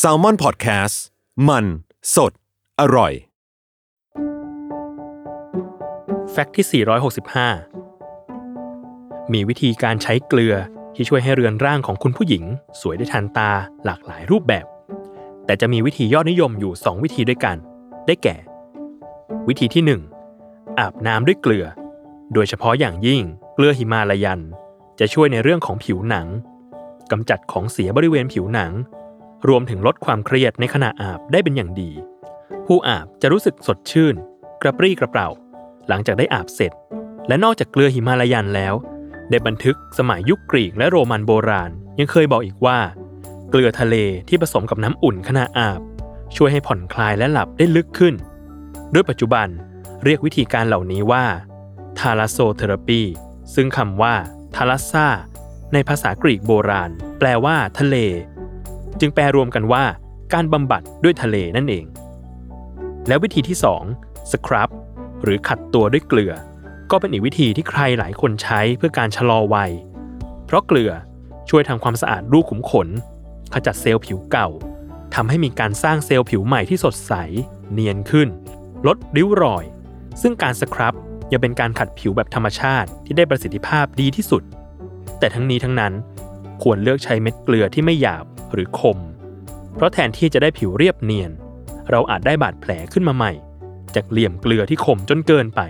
s a l ม o n PODCAST มัน สด อร่อย แฟกต์ที่ 465 มีวิธีการใช้เกลือที่ช่วยให้เรือนร่างของคุณผู้หญิง สวยได้ทันตาหลากหลายรูปแบบ แต่จะมีวิธียอดนิยมอยู่ 2 วิธีด้วยกัน ได้แก่ วิธีที่ 1 อาบน้ำด้วยเกลือ โดยเฉพาะอย่างยิ่งเกลือหิมาลายัน จะช่วยในเรื่องของผิวหนัง กำจัดของเสียบริเวณผิวหนัง รวมถึงลดความเครียดในขณะอาบได้เป็นอย่างดี ผู้อาบจะรู้สึกสดชื่น กระปรี้กระเปร่า หลังจากได้อาบเสร็จ และนอกจากเกลือหิมาลายันแล้ว ได้บันทึกสมัยยุคกรีกและโรมันโบราณ ยังเคยบอกอีกว่า เกลือทะเลที่ผสมกับน้ำอุ่นขณะอาบ ช่วยให้ผ่อนคลายและหลับได้ลึกขึ้น ด้วยปัจจุบันเรียกวิธีการเหล่านี้ว่า Thalassotherapyซึ่งคำว่าทารัสซา ในภาษากรีกโบราณ แปลว่า ทะเล จึงแปลรวมกันว่า การบำบัดด้วยทะเลนั่นเอง และวิธีที่ 2 สครับ หรือขัดตัวด้วยเกลือ ก็เป็นอีกวิธีที่ใครหลายคนใช้เพื่อการชะลอวัย เพราะเกลือช่วยทำความสะอาดรูขุมขน ขจัดเซลล์ผิวเก่าทำให้มีการสร้างเซลล์ผิวใหม่ที่สดใส เนียนขึ้น ลดริ้วรอย ซึ่งการสครับยังเป็นการขัดผิวแบบธรรมชาติที่ได้ประสิทธิภาพดีที่สุด แต่ทั้งนี้ทั้งนั้นควรเลือกใช้เม็ดเกลือที่ไม่หยาบหรือคม เพราะแทนที่จะได้ผิวเรียบเนียน เราอาจได้บาดแผลขึ้นมาใหม่ จากเหลี่ยมเกลือที่คมจนเกินไป